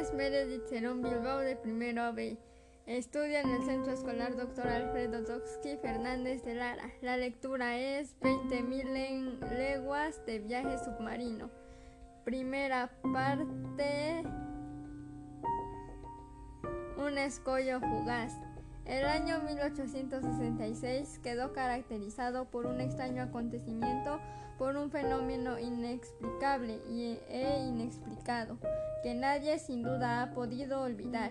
es Meredith Cerón Bilbao de primero B. Estudia en el Centro Escolar Dr. Alfredo Doxky Fernández de Lara. La lectura es 20.000 leguas de viaje submarino. Primera parte. Un escollo fugaz. El año 1866 quedó caracterizado por un extraño acontecimiento, por un fenómeno inexplicable e inexplicado, que nadie sin duda ha podido olvidar,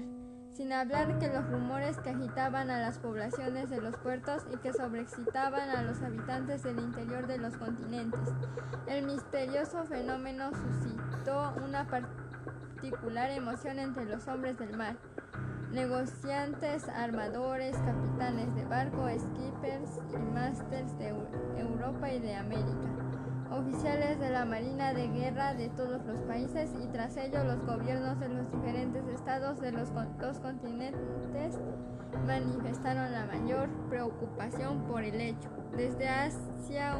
sin hablar que los rumores que agitaban a las poblaciones de los puertos y que sobreexcitaban a los habitantes del interior de los continentes. El misterioso fenómeno suscitó una particular emoción entre los hombres del mar negociantes, armadores, capitanes de barco, skippers y masters de Europa y de América, oficiales de la Marina de Guerra de todos los países y tras ello los gobiernos de los diferentes estados de los dos continentes manifestaron la mayor preocupación por el hecho. Desde hacía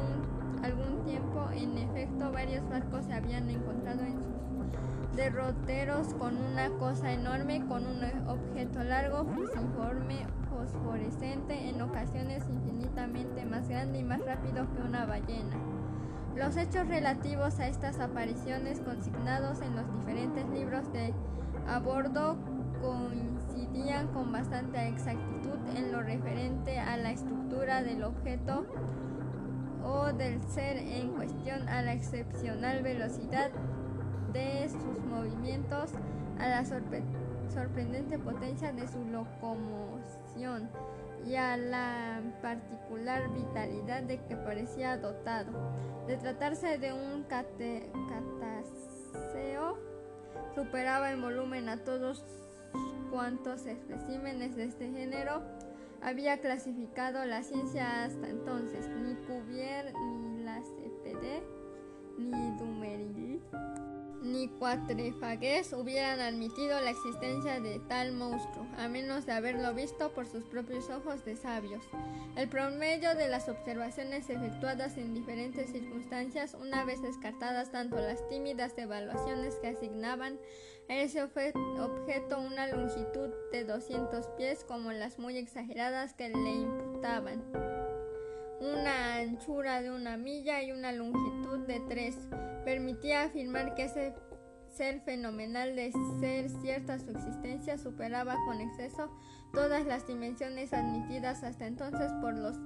algún tiempo, en efecto, varios barcos se habían encontrado en sus derroteros con una cosa enorme, con un objeto largo, fusiforme, fosforescente, en ocasiones infinitamente más grande y más rápido que una ballena. Los hechos relativos a estas apariciones consignados en los diferentes libros de a bordo coincidían con bastante exactitud en lo referente a la estructura del objeto o del ser en cuestión, a la excepcional velocidad de sus movimientos, a la sorprendente potencia de su locomoción y a la particular vitalidad de que parecía dotado. De tratarse de un cataceo, superaba en volumen a todos cuantos especímenes de este género había clasificado la ciencia hasta entonces. Ni Cuvier, ni la CPD, ni Dumeril ni Cuatrefagues hubieran admitido la existencia de tal monstruo, a menos de haberlo visto por sus propios ojos de sabios. El promedio de las observaciones efectuadas en diferentes circunstancias, una vez descartadas tanto las tímidas evaluaciones que asignaban a ese objeto una longitud de 200 pies como las muy exageradas que le imputaban una anchura de una milla y una longitud de tres. Permitía afirmar que ese ser fenomenal de ser cierta su existencia superaba con exceso todas las dimensiones admitidas hasta entonces por los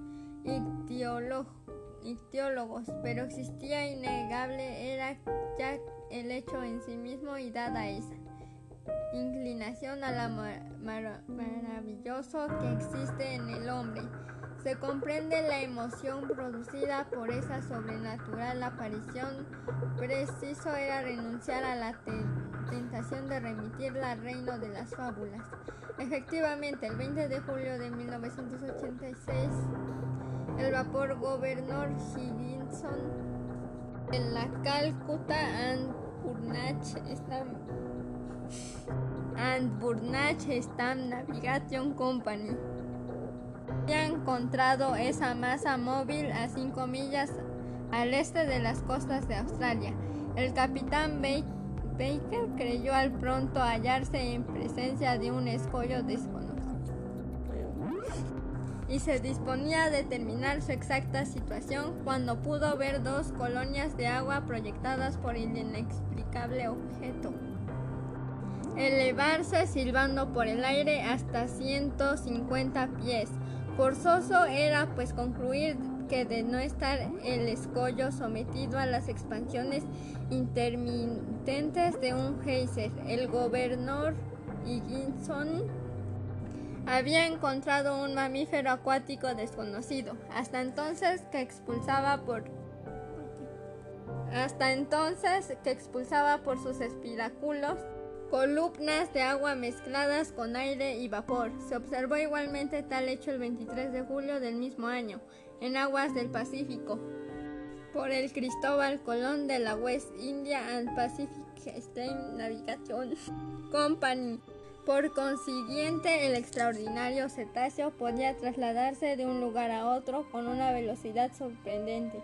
ictiólogos, pero existía innegable, era ya el hecho en sí mismo y dada esa inclinación a la maravilloso que existe en el hombre se comprende la emoción producida por esa sobrenatural aparición. Preciso era renunciar a la tentación de remitirla al reino de las fábulas. Efectivamente, el 20 de julio de 1986, el vapor Governor Higginson en la Calcutta and Burnach and Burnach Stamp Navigation Company había encontrado esa masa móvil a 5 millas al este de las costas de Australia. El capitán Baker creyó al pronto hallarse en presencia de un escollo desconocido y se disponía a determinar su exacta situación cuando pudo ver dos colonias de agua proyectadas por el inexplicable objeto. Elevarse silbando por el aire hasta 150 pies Forzoso era pues concluir que de no estar el escollo sometido a las expansiones intermitentes de un geyser, el gobernador Higginson había encontrado un mamífero acuático desconocido, hasta entonces que expulsaba por hasta entonces que expulsaba por sus espiráculos columnas de agua mezcladas con aire y vapor. Se observó igualmente tal hecho el 23 de julio del mismo año, en aguas del Pacífico, por el Cristóbal Colón de la West India and Pacific Steam Navigation Company. Por consiguiente, el extraordinario cetáceo podía trasladarse de un lugar a otro con una velocidad sorprendente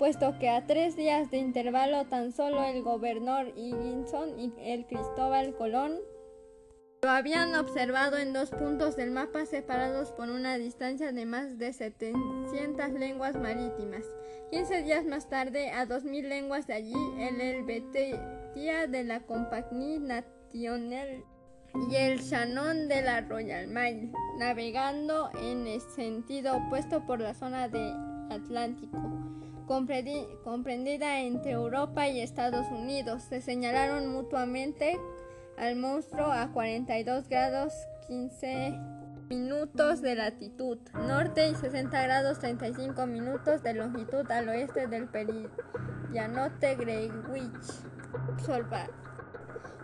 puesto que a tres días de intervalo tan solo el gobernador Higginson y el Cristóbal Colón Lo habían observado en dos puntos del mapa separados por una distancia de más de 700 lenguas marítimas. 15 días más tarde, a 2.000 lenguas de allí, el Helvetia de la Compagnie Nationale y el Shannon de la Royal Mail, navegando en el sentido opuesto por la zona de Atlántico, comprendida entre Europa y Estados Unidos, se señalaron mutuamente al monstruo a 42 grados 15 minutos de latitud norte y 60 grados 35 minutos de longitud al oeste del peridianote Greenwich.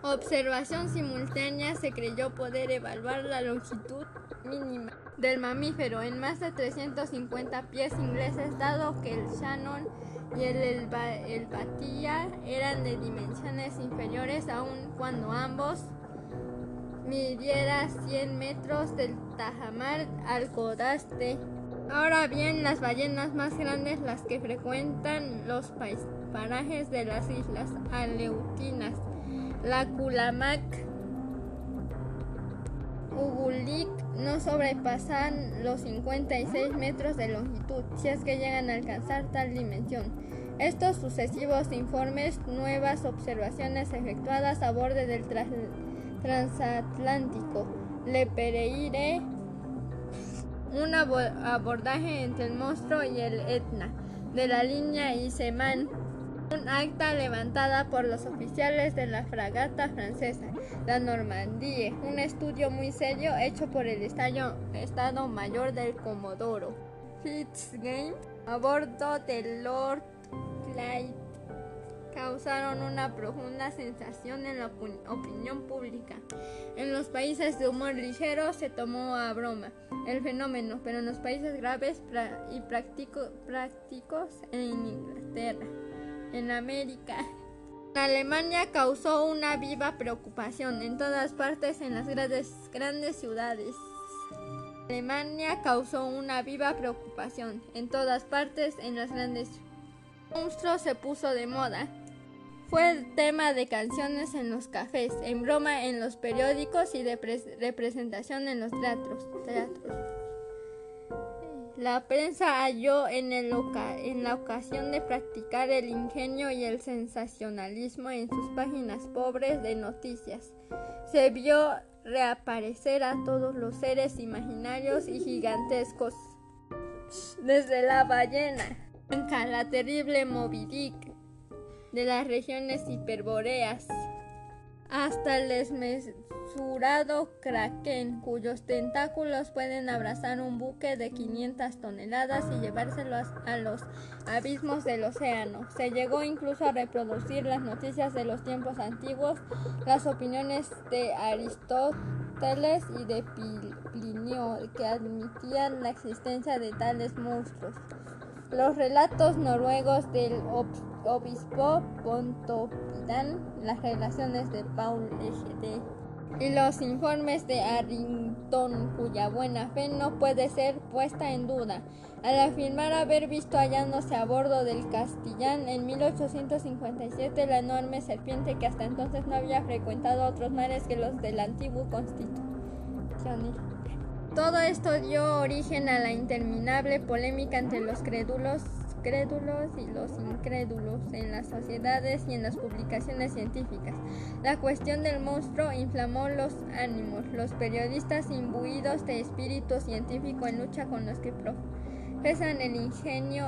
Observación simultánea se creyó poder evaluar la longitud mínima del mamífero en más de 350 pies ingleses, dado que el Shannon y el, el, eran de dimensiones inferiores aun cuando ambos midiera 100 metros del tajamar al codaste. Ahora bien, las ballenas más grandes, las que frecuentan los parajes de las islas Aleutinas, la Kulamac, Ugulik, no sobrepasan los 56 metros de longitud, si es que llegan a alcanzar tal dimensión. Estos sucesivos informes, nuevas observaciones efectuadas a bordo del transatlántico Le Pereire, un abordaje entre el monstruo y el Etna de la línea Iseman un acta levantada por los oficiales de la fragata francesa, la Normandie, un estudio muy serio hecho por el Estado Mayor del Comodoro Fitzgame a bordo del Lord Clyde causaron una profunda sensación en la opinión pública. En los países de humor ligero se tomó a broma el fenómeno, pero en los países graves y prácticos en Inglaterra en América. Alemania causó una viva preocupación en todas partes en las grandes, grandes ciudades. Alemania causó una viva preocupación en todas partes en las grandes El monstruo se puso de moda. Fue el tema de canciones en los cafés, en broma en los periódicos y de representación en los teatros. La prensa halló en, en, la ocasión de practicar el ingenio y el sensacionalismo en sus páginas pobres de noticias. Se vio reaparecer a todos los seres imaginarios y gigantescos, desde la ballena, la terrible Moby Dick de las regiones hiperboreas, hasta el desmesurado kraken, cuyos tentáculos pueden abrazar un buque de 500 toneladas y llevárselo a los abismos del océano. Se llegó incluso a reproducir las noticias de los tiempos antiguos, las opiniones de Aristóteles y de Plinio, que admitían la existencia de tales monstruos. Los relatos noruegos del obispo Pontoppidan, las relaciones de Paul Egede y los informes de Arrington, cuya buena fe no puede ser puesta en duda, al afirmar haber visto hallándose a bordo del Castillán en 1857 la enorme serpiente que hasta entonces no había frecuentado otros mares que los del antiguo Constitución. Todo esto dio origen a la interminable polémica entre los crédulos, crédulos y los incrédulos en las sociedades y en las publicaciones científicas. La cuestión del monstruo inflamó los ánimos. Los periodistas imbuidos de espíritu científico en lucha con los que profesan el ingenio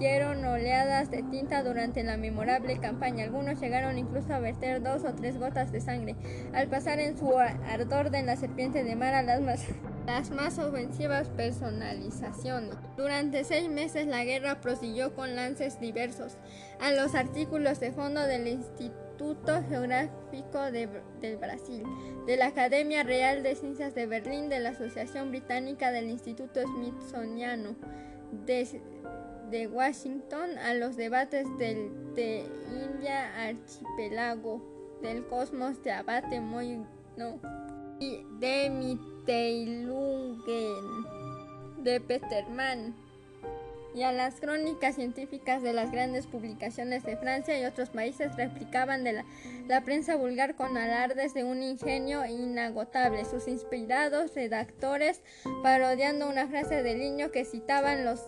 vertieron oleadas de tinta durante la memorable campaña. Algunos llegaron incluso a verter dos o tres gotas de sangre. Al pasar en su ardor de la serpiente de mar a las más, las más ofensivas personalizaciones. Durante seis meses la guerra prosiguió con lances diversos a los artículos de fondo del Instituto Geográfico del Brasil, de la Academia Real de Ciencias de Berlín, de la Asociación Británica del Instituto Smithsoniano, de de Washington a los debates del de India archipiélago del cosmos de Abate Moino y de Mitteilungen de Peterman y a las crónicas científicas de las grandes publicaciones de Francia y otros países replicaban de la, prensa vulgar con alardes de un ingenio inagotable. Sus inspirados redactores, parodiando una frase de Liño que citaban los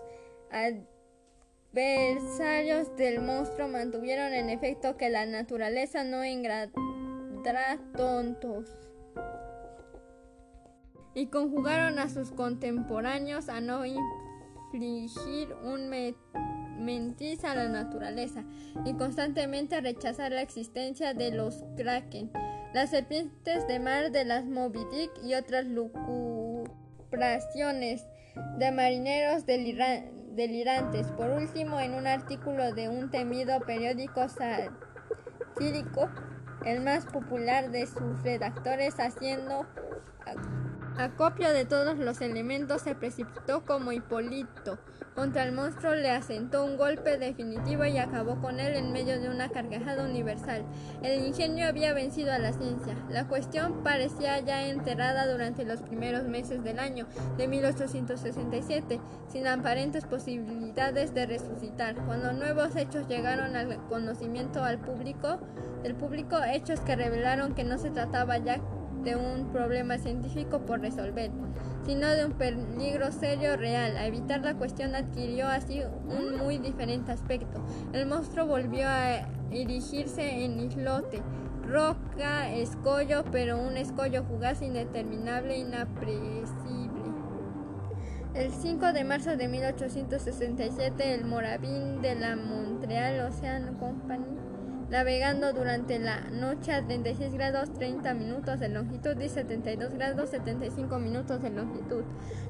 adversarios del monstruo, mantuvieron en efecto que la naturaleza no engradará tontos. Y conjugaron a sus contemporáneos a no infligir un mentis a la naturaleza y constantemente rechazar la existencia de los kraken, las serpientes de mar de las Moby Dick y otras lucubraciones de marineros delirantes. Por último, en un artículo de un temido periódico satírico, el más popular de sus redactores haciendo Acopio de todos los elementos, se precipitó como Hipólito. Contra el monstruo le asentó un golpe definitivo y acabó con él en medio de una carcajada universal. El ingenio había vencido a la ciencia. La cuestión parecía ya enterrada durante los primeros meses del año de 1867, sin aparentes posibilidades de resucitar. Cuando nuevos hechos llegaron al conocimiento al público, del público, hechos que revelaron que no se trataba ya de un problema científico por resolver, sino de un peligro serio real. A evitar la cuestión adquirió así un muy diferente aspecto. El monstruo volvió a erigirse en islote, roca, escollo, pero un escollo fugaz, indeterminable, inapresible. El 5 de marzo de 1867, el Moravín de la Montreal Ocean Company navegando durante la noche a 36 grados 30 minutos de longitud y 72 grados 75 minutos de longitud.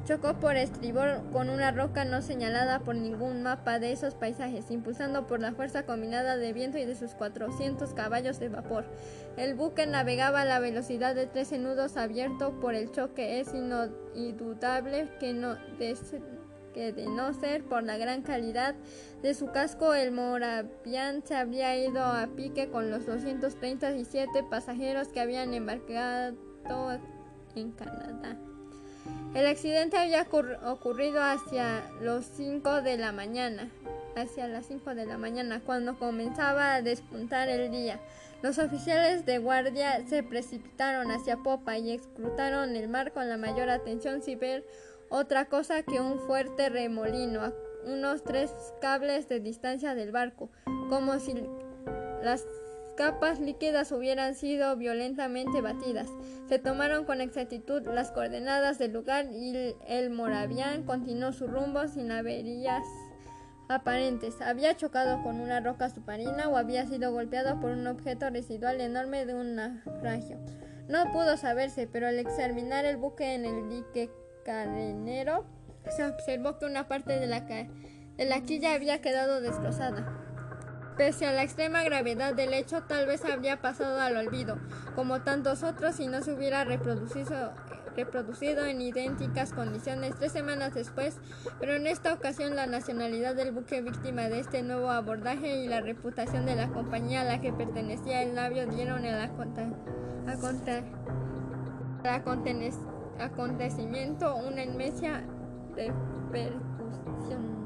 Chocó por estribor con una roca no señalada por ningún mapa de esos paisajes, impulsando por la fuerza combinada de viento y de sus 400 caballos de vapor. El buque navegaba a la velocidad de 13 nudos abierto por el choque. Es indudable que no que de no ser por la gran calidad de su casco, el Moravian se habría ido a pique con los 237 pasajeros que habían embarcado en Canadá. El accidente había ocurrido hacia los 5 de la mañana, hacia las 5 de la mañana, cuando comenzaba a despuntar el día. Los oficiales de guardia se precipitaron hacia popa y escrutaron el mar con la mayor atención sin ver otra cosa que un fuerte remolino a unos tres cables de distancia del barco, como si las capas líquidas hubieran sido violentamente batidas. Se tomaron con exactitud las coordenadas del lugar y el Moravian continuó su rumbo sin averías aparentes. Había chocado con una roca submarina o había sido golpeado por un objeto residual enorme de un naufragio. No pudo saberse, pero al examinar el buque en el dique cadenero, se observó que una parte de la, de la quilla había quedado destrozada. Pese a la extrema gravedad del hecho, tal vez habría pasado al olvido, como tantos otros, si no se hubiera reproducido, reproducido en idénticas condiciones tres semanas después, pero en esta ocasión la nacionalidad del buque víctima de este nuevo abordaje y la reputación de la compañía a la que pertenecía el navio dieron el acontecimiento una inmensa repercusión.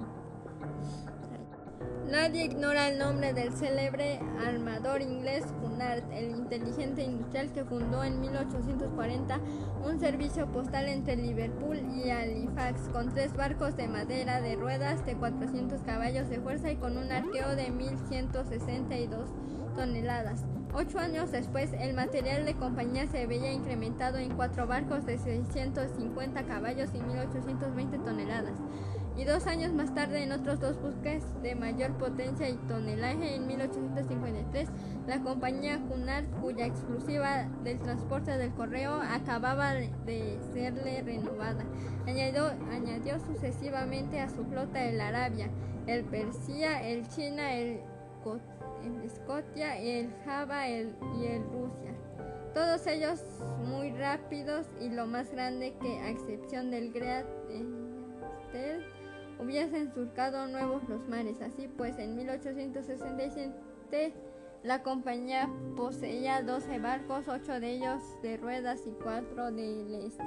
Nadie ignora el nombre del célebre armador inglés Cunard, el inteligente industrial que fundó en 1840 un servicio postal entre Liverpool y Halifax con tres barcos de madera de ruedas de 400 caballos de fuerza y con un arqueo de 1162 toneladas. Ocho años después, el material de compañía se veía incrementado en cuatro barcos de 650 caballos y 1820 toneladas. Y dos años más tarde, en otros dos buques de mayor potencia y tonelaje, en 1853, la compañía Cunard, cuya exclusiva del transporte del correo acababa de serle renovada, añadió, añadió sucesivamente a su flota el Arabia, el Persia, el China, el el Escocia, el Java y el Rusia. Todos ellos muy rápidos y lo más grande que, a excepción del Great Eastern, hubiesen surcado nuevos los mares. Así pues, en 1867 la compañía poseía 12 barcos, 8 de ellos de ruedas y 4 de este.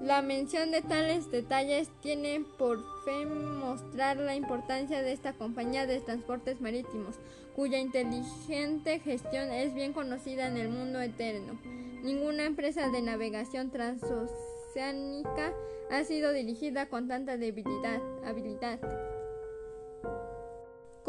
La mención de tales detalles tiene por fin mostrar la importancia de esta compañía de transportes marítimos, cuya inteligente gestión es bien conocida en el mundo eterno. Ninguna empresa de navegación transoceánica ha sido dirigida con tanta debilidad, habilidad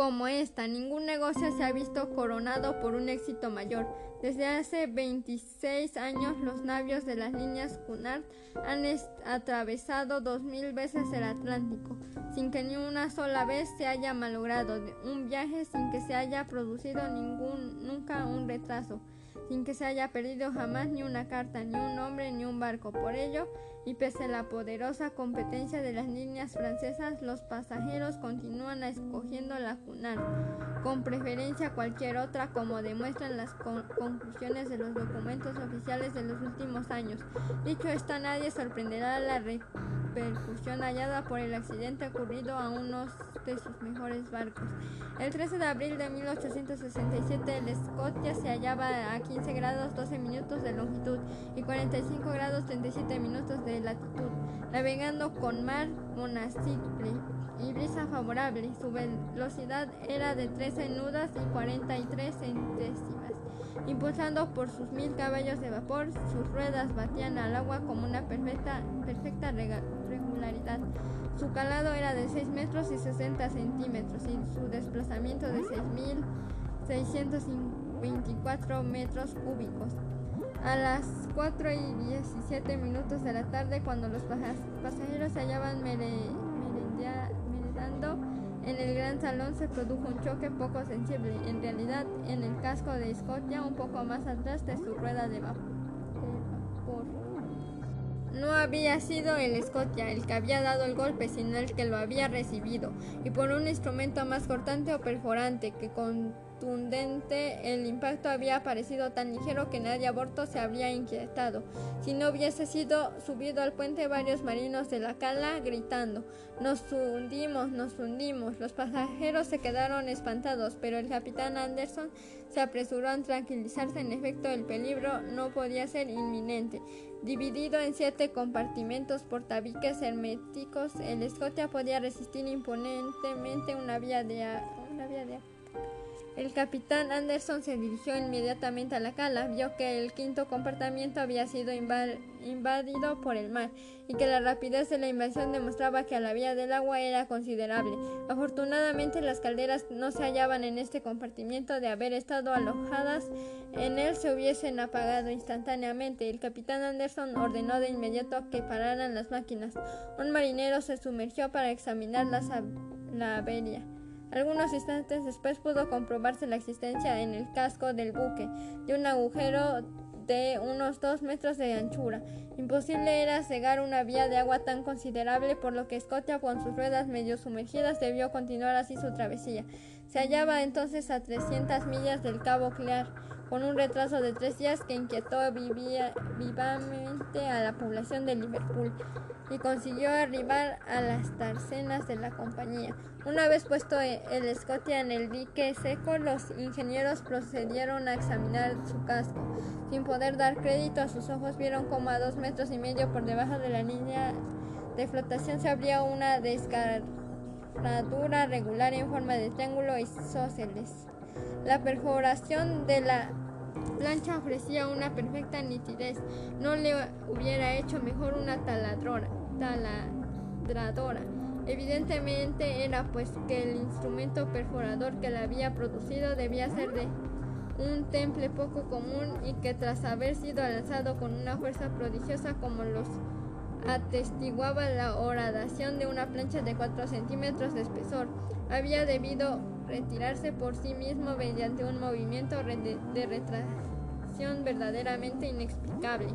como esta. Ningún negocio se ha visto coronado por un éxito mayor. Desde hace 26 años los navios de las líneas Cunard han atravesado dos mil veces el Atlántico, sin que ni una sola vez se haya malogrado un viaje, sin que se haya producido ningún, nunca un retraso sin que se haya perdido jamás ni una carta, ni un hombre, ni un barco. Por ello, y pese a la poderosa competencia de las líneas francesas, los pasajeros continúan escogiendo la Cunard, con preferencia a cualquier otra, como demuestran las conclusiones de los documentos oficiales de los últimos años. Dicho esto, nadie sorprenderá la repercusión hallada por el accidente ocurrido a unos de sus mejores barcos. El 13 de abril de 1867, el Scotia se hallaba a 15 grados 12 minutos de longitud y 45 grados 37 minutos de latitud, navegando con mar monastible y brisa favorable. Su velocidad era de 13 nudas y 43 centésimas. Impulsando por sus mil caballos de vapor, sus ruedas batían al agua como una perfecta, perfecta regularidad. Su calado era de 6 metros y 60 centímetros y su desplazamiento de 6.624 metros cúbicos. A las 4 y 17 minutos de la tarde, cuando los pasajeros se hallaban merendando en el gran salón, se produjo un choque poco sensible. En realidad, en el casco de Scotia, un poco más atrás de su rueda de vapor. No había sido el Scotia el que había dado el golpe, sino el que lo había recibido, y por un instrumento más cortante o perforante que el impacto había parecido tan ligero que nadie a bordo se habría inquietado. Si no hubiese sido subido al puente varios marinos de la cala gritando Nos hundimos, nos hundimos. Los pasajeros se quedaron espantados, pero el capitán Anderson se apresuró a tranquilizarse. En efecto, el peligro no podía ser inminente. Dividido en siete compartimentos por tabiques herméticos, el Scotia podía resistir imponentemente una vía de, una vía de el capitán Anderson se dirigió inmediatamente a la cala, vio que el quinto compartimiento había sido invadido por el mar y que la rapidez de la invasión demostraba que la vía del agua era considerable. Afortunadamente las calderas no se hallaban en este compartimiento de haber estado alojadas en él se hubiesen apagado instantáneamente. El capitán Anderson ordenó de inmediato que pararan las máquinas. Un marinero se sumergió para examinar la avería. Algunos instantes después pudo comprobarse la existencia en el casco del buque de un agujero de unos dos metros de anchura. Imposible era cegar una vía de agua tan considerable, por lo que Scotia, con sus ruedas medio sumergidas, debió continuar así su travesía. Se hallaba entonces a 300 millas del Cabo Clear con un retraso de tres días que inquietó vivamente a la población de Liverpool y consiguió arribar a las tarcenas de la compañía. Una vez puesto el Scotia en el dique seco, los ingenieros procedieron a examinar su casco. Sin poder dar crédito a sus ojos, vieron como a dos metros y medio por debajo de la línea de flotación se abría una desgarradura regular en forma de triángulo isósceles. La perforación de la plancha ofrecía una perfecta nitidez. No le hubiera hecho mejor una taladradora. Evidentemente era pues que el instrumento perforador que la había producido debía ser de un temple poco común y que tras haber sido lanzado con una fuerza prodigiosa como los atestiguaba la horadación de una plancha de 4 centímetros de espesor, había debido retirarse por sí mismo mediante un movimiento de retracción verdaderamente inexplicable.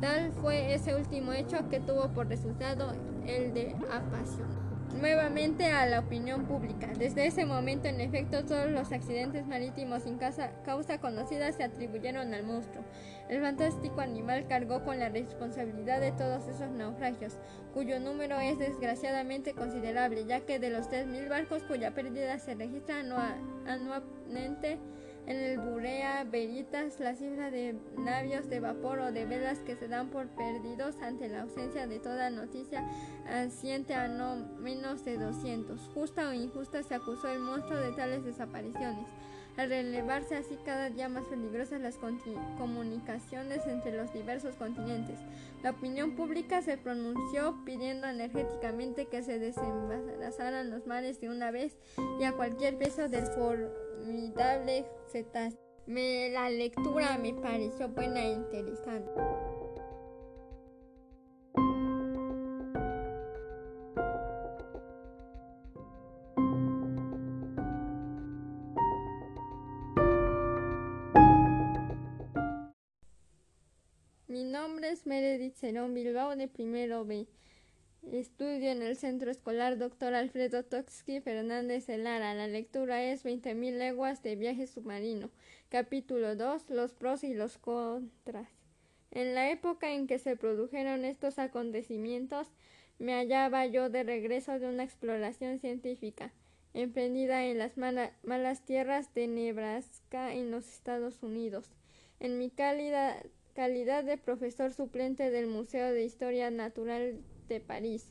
Tal fue ese último hecho que tuvo por resultado el de apasionar nuevamente a la opinión pública. Desde ese momento, en efecto, todos los accidentes marítimos sin causa conocida se atribuyeron al monstruo. El fantástico animal cargó con la responsabilidad de todos esos naufragios, cuyo número es desgraciadamente considerable, ya que de los 3.000 barcos cuya pérdida se registra anualmente, En el Burea Veritas, la cifra de navios de vapor o de velas que se dan por perdidos ante la ausencia de toda noticia asciende a no menos de 200. Justa o injusta se acusó el monstruo de tales desapariciones al relevarse así cada día más peligrosas las comunicaciones entre los diversos continentes. La opinión pública se pronunció pidiendo energéticamente que se desembarazaran los mares de una vez y a cualquier peso del formidable cetáceo. Me, la lectura me pareció buena e interesante. Mi nombre es Meredith Cerón Bilbao de primero B. Estudio en el Centro Escolar Dr. Alfredo Toxki Fernández de Lara. La lectura es 20.000 leguas de viaje submarino. Capítulo 2. Los pros y los contras. En la época en que se produjeron estos acontecimientos, me hallaba yo de regreso de una exploración científica, emprendida en las malas tierras de Nebraska en los Estados Unidos. En mi calidad de profesor suplente del Museo de Historia Natural de París.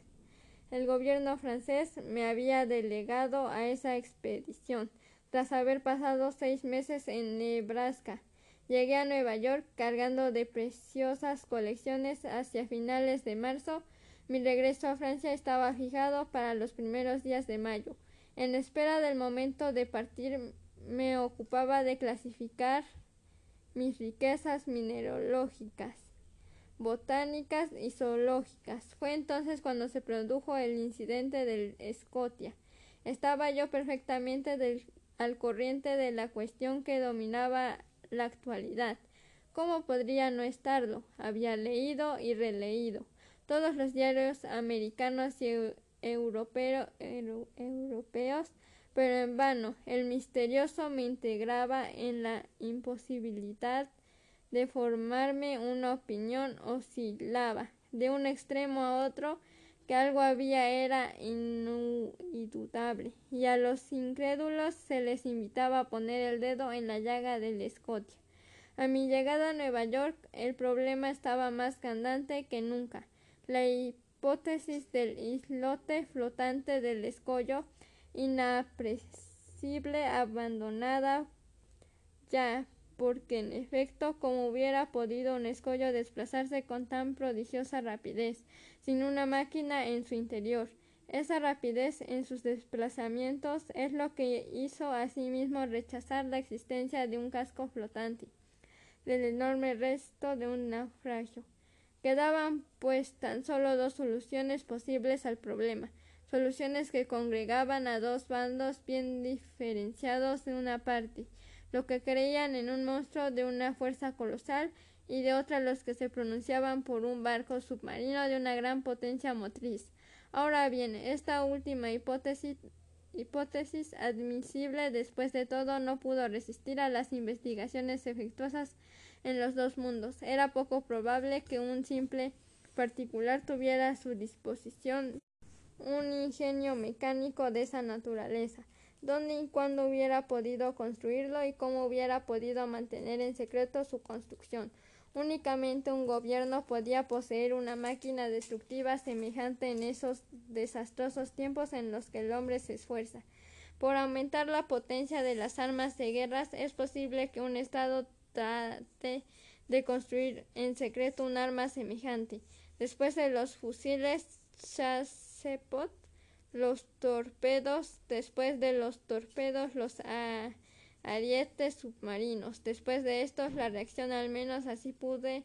El gobierno francés me había delegado a esa expedición, tras haber pasado seis meses en Nebraska. Llegué a Nueva York cargando de preciosas colecciones hacia finales de marzo. Mi regreso a Francia estaba fijado para los primeros días de mayo. En espera del momento de partir me ocupaba de clasificar mis riquezas mineralógicas, botánicas y zoológicas. Fue entonces cuando se produjo el incidente del Scotia. Estaba yo perfectamente al corriente de la cuestión que dominaba la actualidad. ¿Cómo podría no estarlo? Había leído y releído todos los diarios americanos y europeos pero en vano. El misterioso me integraba en la imposibilidad de formarme una opinión oscilaba de un extremo a otro que algo había era indudable y a los incrédulos se les invitaba a poner el dedo en la llaga del Scotia. A mi llegada a Nueva York el problema estaba más candente que nunca. La hipótesis del islote flotante del escollo inapresible abandonada ya, porque en efecto, como hubiera podido un escollo desplazarse con tan prodigiosa rapidez, sin una máquina en su interior. Esa rapidez en sus desplazamientos es lo que hizo asimismo rechazar la existencia de un casco flotante, del enorme resto de un naufragio. Quedaban, pues, tan solo dos soluciones posibles al problema soluciones que congregaban a dos bandos bien diferenciados de una parte, los que creían en un monstruo de una fuerza colosal y de otra los que se pronunciaban por un barco submarino de una gran potencia motriz. Ahora bien, esta última hipótesis, hipótesis admisible después de todo no pudo resistir a las investigaciones efectuosas en los dos mundos. Era poco probable que un simple particular tuviera a su disposición un ingenio mecánico de esa naturaleza, dónde y cuándo hubiera podido construirlo y cómo hubiera podido mantener en secreto su construcción. Únicamente un gobierno podía poseer una máquina destructiva semejante en esos desastrosos tiempos en los que el hombre se esfuerza. Por aumentar la potencia de las armas de guerra es posible que un Estado trate de construir en secreto un arma semejante. Después de los fusiles los torpedos, después de los torpedos, los arietes submarinos. Después de estos, la reacción al menos así pude,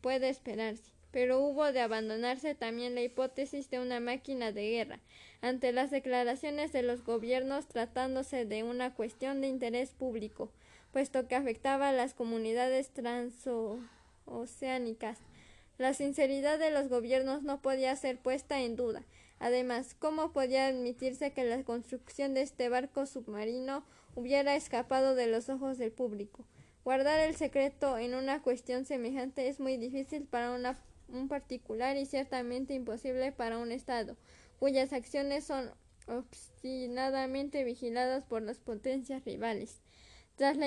puede esperarse. Pero hubo de abandonarse también la hipótesis de una máquina de guerra. Ante las declaraciones de los gobiernos tratándose de una cuestión de interés público, puesto que afectaba a las comunidades transoceánicas, la sinceridad de los gobiernos no podía ser puesta en duda. Además, ¿cómo podía admitirse que la construcción de este barco submarino hubiera escapado de los ojos del público? Guardar el secreto en una cuestión semejante es muy difícil para un particular y ciertamente imposible para un Estado, cuyas acciones son obstinadamente vigiladas por las potencias rivales. Tras,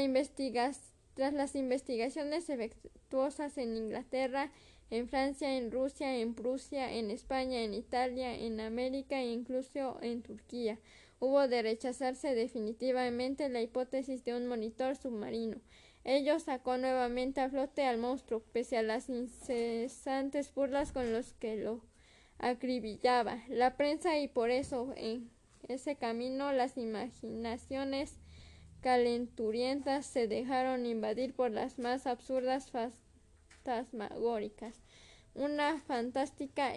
tras las investigaciones efectuosas en Inglaterra, en Francia, en Rusia, en Prusia, en España, en Italia, en América e incluso en Turquía, hubo de rechazarse definitivamente la hipótesis de un monitor submarino. Ello sacó nuevamente a flote al monstruo, pese a las incesantes burlas con los que lo acribillaba la prensa y por eso en ese camino las imaginaciones calenturientas se dejaron invadir por las más absurdas fantasmagóricas. Una fantástica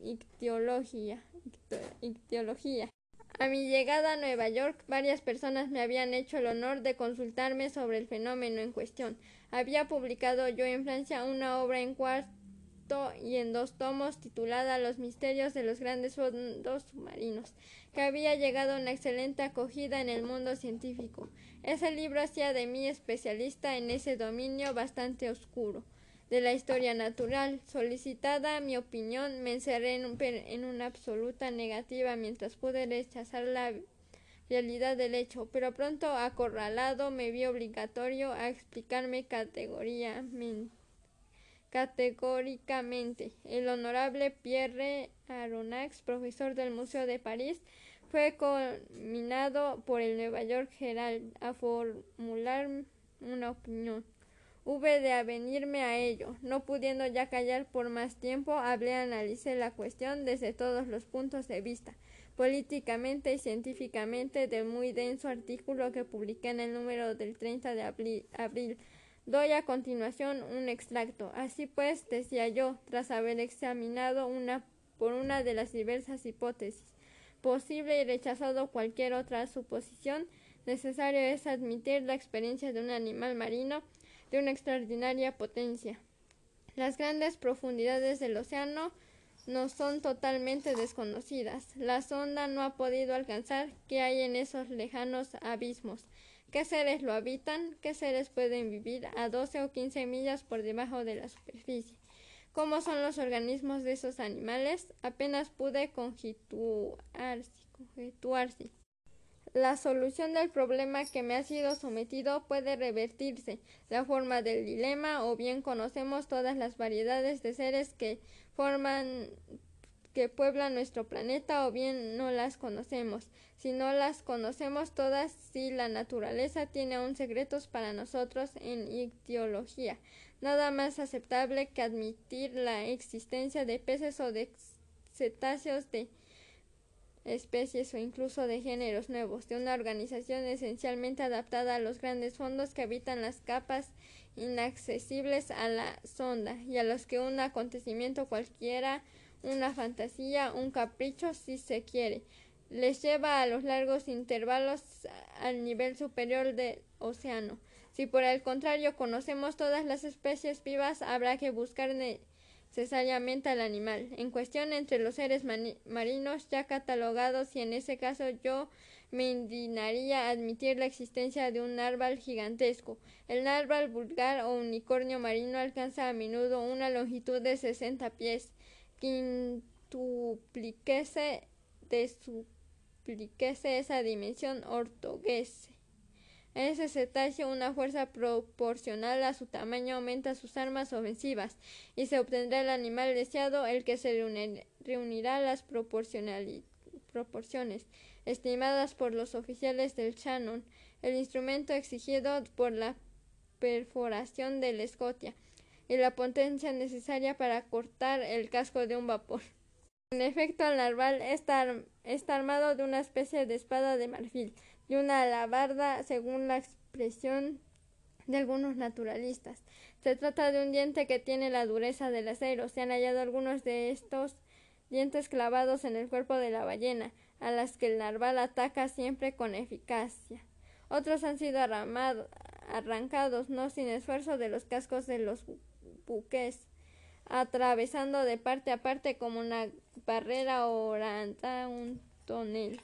ictiología. A mi llegada a Nueva York, varias personas me habían hecho el honor de consultarme sobre el fenómeno en cuestión. Había publicado yo en Francia una obra en cuarto y en dos tomos titulada Los misterios de los grandes fondos submarinos, que había llegado a una excelente acogida en el mundo científico. Ese libro hacía de mí especialista en ese dominio bastante oscuro de la historia natural. Solicitada mi opinión, me encerré en, una absoluta negativa mientras pude rechazar la realidad del hecho, pero pronto acorralado me vi obligatorio a explicarme categóricamente. El honorable Pierre Aronnax, profesor del Museo de París, fue conminado por el Nueva York Herald a formular una opinión. Hube de avenirme a ello. No pudiendo ya callar por más tiempo, hablé analicé la cuestión desde todos los puntos de vista, políticamente y científicamente, del muy denso artículo que publiqué en el número del 30 de abril. Doy a continuación un extracto. Así pues, decía yo, tras haber examinado una por una de las diversas hipótesis posible y rechazado cualquier otra suposición, necesario es admitir la experiencia de un animal marino de una extraordinaria potencia. Las grandes profundidades del océano no son totalmente desconocidas. La sonda no ha podido alcanzar qué hay en esos lejanos abismos. ¿Qué seres lo habitan? ¿Qué seres pueden vivir a 12 o 15 millas por debajo de la superficie? ¿Cómo son los organismos de esos animales? Apenas pude conjeturarse. La solución del problema que me ha sido sometido puede revertirse, la forma del dilema, o bien conocemos todas las variedades de seres que forman que pueblan nuestro planeta o bien no las conocemos. Si no las conocemos todas, si la naturaleza tiene aún secretos para nosotros en ictiología, nada más aceptable que admitir la existencia de peces o de cetáceos de especies o incluso de géneros nuevos, de una organización esencialmente adaptada a los grandes fondos que habitan las capas inaccesibles a la sonda y a los que un acontecimiento cualquiera, una fantasía, un capricho, si se quiere, les lleva a los largos intervalos al nivel superior del océano. Si por el contrario conocemos todas las especies vivas, habrá que buscar necesariamente al animal en cuestión entre los seres marinos ya catalogados y en ese caso yo me indignaría admitir la existencia de un narval gigantesco. El narval vulgar o unicornio marino alcanza a menudo una longitud de 60 pies, quintupliquese de esa dimensión ortoguese. Ese cetáceo, una fuerza proporcional a su tamaño aumenta sus armas ofensivas y se obtendrá el animal deseado, el que se reunirá las proporciones estimadas por los oficiales del Shannon, el instrumento exigido por la perforación del Escotia y la potencia necesaria para cortar el casco de un vapor. En efecto, el narval está armado de una especie de espada de marfil, y una alabarda, según la expresión de algunos naturalistas. Se trata de un diente que tiene la dureza del acero. Se han hallado algunos de estos dientes clavados en el cuerpo de la ballena, a las que el narval ataca siempre con eficacia. Otros han sido arrancados, no sin esfuerzo, de los cascos de los buques, atravesando de parte a parte como una barrera o un tonel.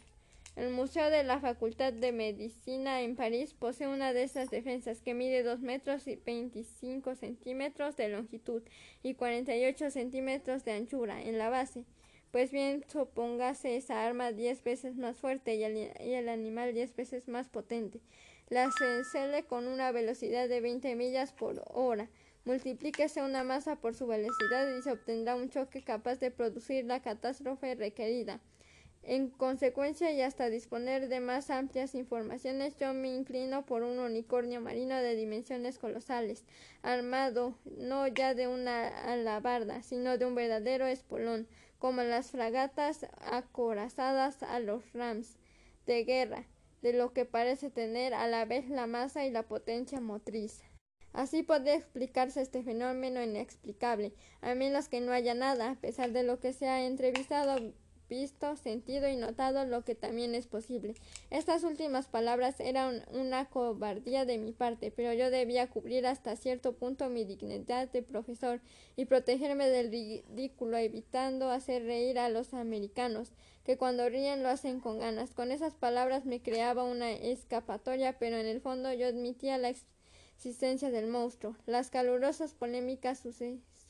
El Museo de la Facultad de Medicina en París posee una de estas defensas que mide 2 metros y 25 centímetros de longitud y 48 centímetros de anchura en la base. Pues bien, supóngase esa arma diez veces más fuerte y el, animal diez veces más potente. La se con una velocidad de 20 millas por hora. Multiplíquese una masa por su velocidad y se obtendrá un choque capaz de producir la catástrofe requerida. En consecuencia y hasta disponer de más amplias informaciones, yo me inclino por un unicornio marino de dimensiones colosales, armado no ya de una alabarda, sino de un verdadero espolón, como las fragatas acorazadas a los rams de guerra, de lo que parece tener a la vez la masa y la potencia motriz. Así puede explicarse este fenómeno inexplicable, a menos que no haya nada, a pesar de lo que se ha entrevistado visto, sentido y notado lo que también es posible. Estas últimas palabras eran una cobardía de mi parte, pero yo debía cubrir hasta cierto punto mi dignidad de profesor y protegerme del ridículo, evitando hacer reír a los americanos, que cuando ríen lo hacen con ganas. Con esas palabras me creaba una escapatoria, pero en el fondo yo admitía la existencia del monstruo. Las calurosas polémicas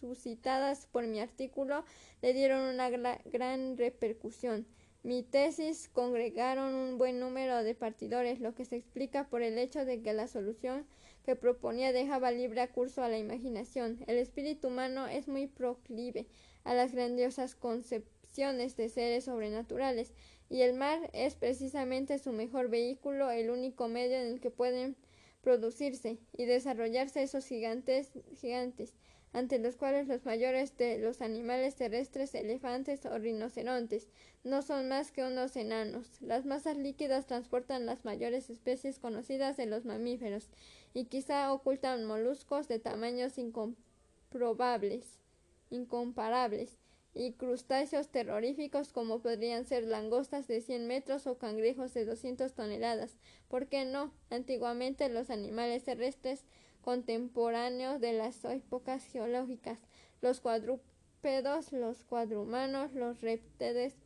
suscitadas por mi artículo le dieron una gran repercusión. Mi tesis congregaron un buen número de partidores, lo que se explica por el hecho de que la solución que proponía dejaba libre curso a la imaginación. El espíritu humano es muy proclive a las grandiosas concepciones de seres sobrenaturales, y el mar es precisamente su mejor vehículo, el único medio en el que pueden producirse y desarrollarse esos gigantes, gigantes ante los cuales los mayores de los animales terrestres, elefantes o rinocerontes, no son más que unos enanos. Las masas líquidas transportan las mayores especies conocidas de los mamíferos y quizá ocultan moluscos de tamaños incomprobables, incomparables y crustáceos terroríficos como podrían ser langostas de 100 metros o cangrejos de 200 toneladas. ¿Por qué no? Antiguamente los animales terrestres contemporáneos de las épocas geológicas, los cuadrúpedos, los cuadrumanos, los reptiles,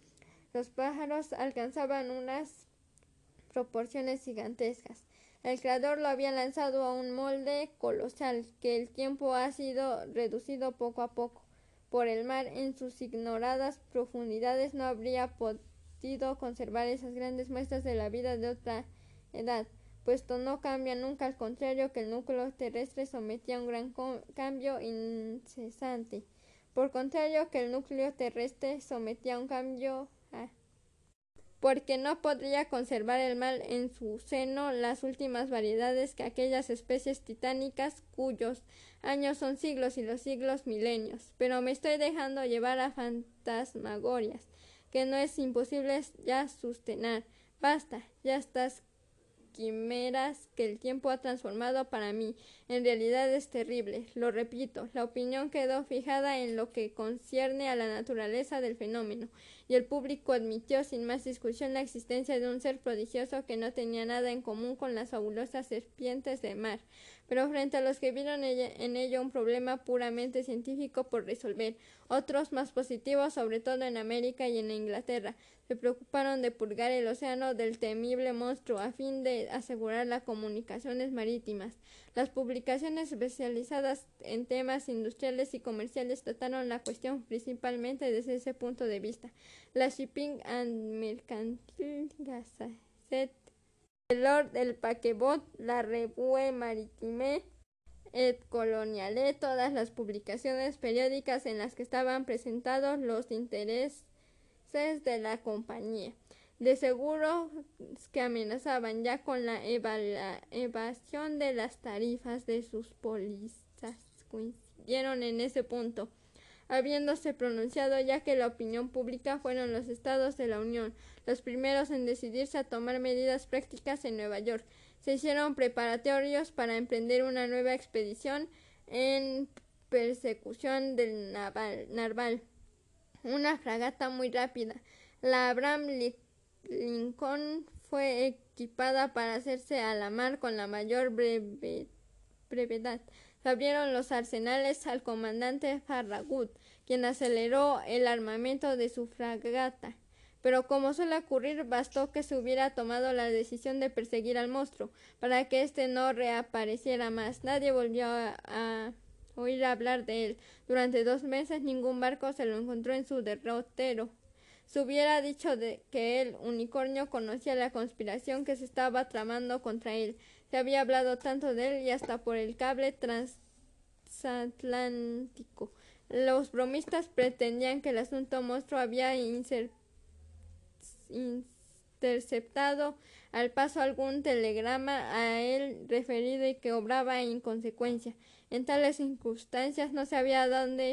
los pájaros alcanzaban unas proporciones gigantescas. El creador lo había lanzado a un molde colosal que el tiempo ha sido reducido poco a poco. Por el mar en sus ignoradas profundidades no habría podido conservar esas grandes muestras de la vida de otra edad puesto no cambia nunca, al contrario que el núcleo terrestre sometía a un gran cambio incesante. Por contrario que el núcleo terrestre sometía a un cambio porque no podría conservar el mal en su seno las últimas variedades que aquellas especies titánicas cuyos años son siglos y los siglos milenios. Pero me estoy dejando llevar a fantasmagorias que no es imposible ya sustener. Basta, ya estás quimeras que el tiempo ha transformado para mí. En realidad es terrible. Lo repito, la opinión quedó fijada en lo que concierne a la naturaleza del fenómeno, y el público admitió sin más discusión la existencia de un ser prodigioso que no tenía nada en común con las fabulosas serpientes de mar pero frente a los que vieron en ello un problema puramente científico por resolver, otros más positivos, sobre todo en América y en Inglaterra, se preocuparon de purgar el océano del temible monstruo a fin de asegurar las comunicaciones marítimas. Las especializadas en temas industriales y comerciales trataron la cuestión principalmente desde ese punto de vista. La Shipping and Mercantile Gazette el Lord del Paquebot, la Revue Maritime, et Coloniale, todas las publicaciones periódicas en las que estaban presentados los intereses de la compañía. De seguro que amenazaban ya con la evasión de las tarifas de sus pólizas. Coincidieron en ese punto habiéndose pronunciado ya que la opinión pública fueron los estados de la Unión los primeros en decidirse a tomar medidas prácticas en Nueva York. Se hicieron preparatorios para emprender una nueva expedición en persecución del Narval, una fragata muy rápida. La Abraham Lincoln fue equipada para hacerse a la mar con la mayor brevedad abrieron los arsenales al comandante Farragut, quien aceleró el armamento de su fragata. Pero como suele ocurrir, bastó que se hubiera tomado la decisión de perseguir al monstruo, para que éste no reapareciera más. Nadie volvió a oír hablar de él. Durante dos meses ningún barco se lo encontró en su derrotero. Se hubiera dicho de que el unicornio conocía la conspiración que se estaba tramando contra él. Se había hablado tanto de él y hasta por el cable transatlántico. Los bromistas pretendían que el asunto monstruo había interceptado al paso algún telegrama a él referido y que obraba en consecuencia. En tales circunstancias no se había dónde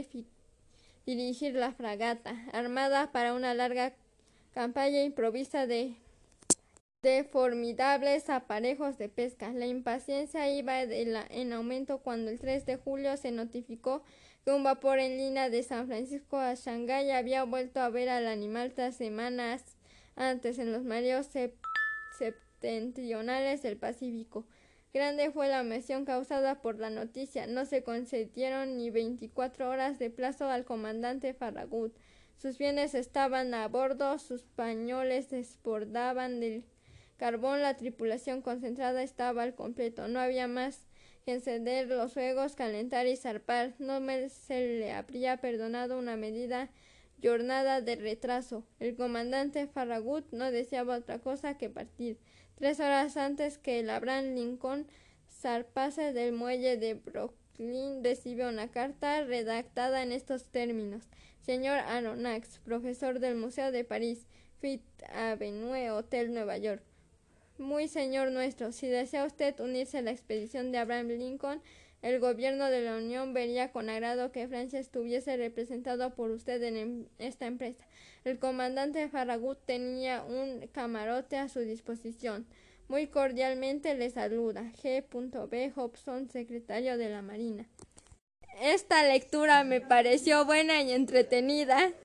dirigir la fragata, armada para una larga campaña improvisa de, de formidables aparejos de pesca. La impaciencia iba en aumento cuando el 3 de julio se notificó que un vapor en línea de San Francisco a Shanghái había vuelto a ver al animal tras semanas antes en los mareos septentrionales del Pacífico. Grande fue la emoción causada por la noticia. No se concedieron ni veinticuatro horas de plazo al comandante Farragut. Sus bienes estaban a bordo, sus pañoles desbordaban del carbón, la tripulación concentrada estaba al completo. No había más que encender los fuegos, calentar y zarpar. No se le habría perdonado una medida jornada de retraso. El comandante Farragut no deseaba otra cosa que partir. Tres horas antes que el Abraham Lincoln zarpase del muelle de Brooklyn, recibió una carta redactada en estos términos. Señor Aronnax, profesor del Museo de París, Fifth Avenue, Hotel Nueva York. Muy señor nuestro, si desea usted unirse a la expedición de Abraham Lincoln, el gobierno de la Unión vería con agrado que Francia estuviese representado por usted en em, esta empresa. El comandante Farragut tenía un camarote a su disposición. Muy cordialmente le saluda G. B. Hobson, secretario de la Marina. Esta lectura me pareció buena y entretenida.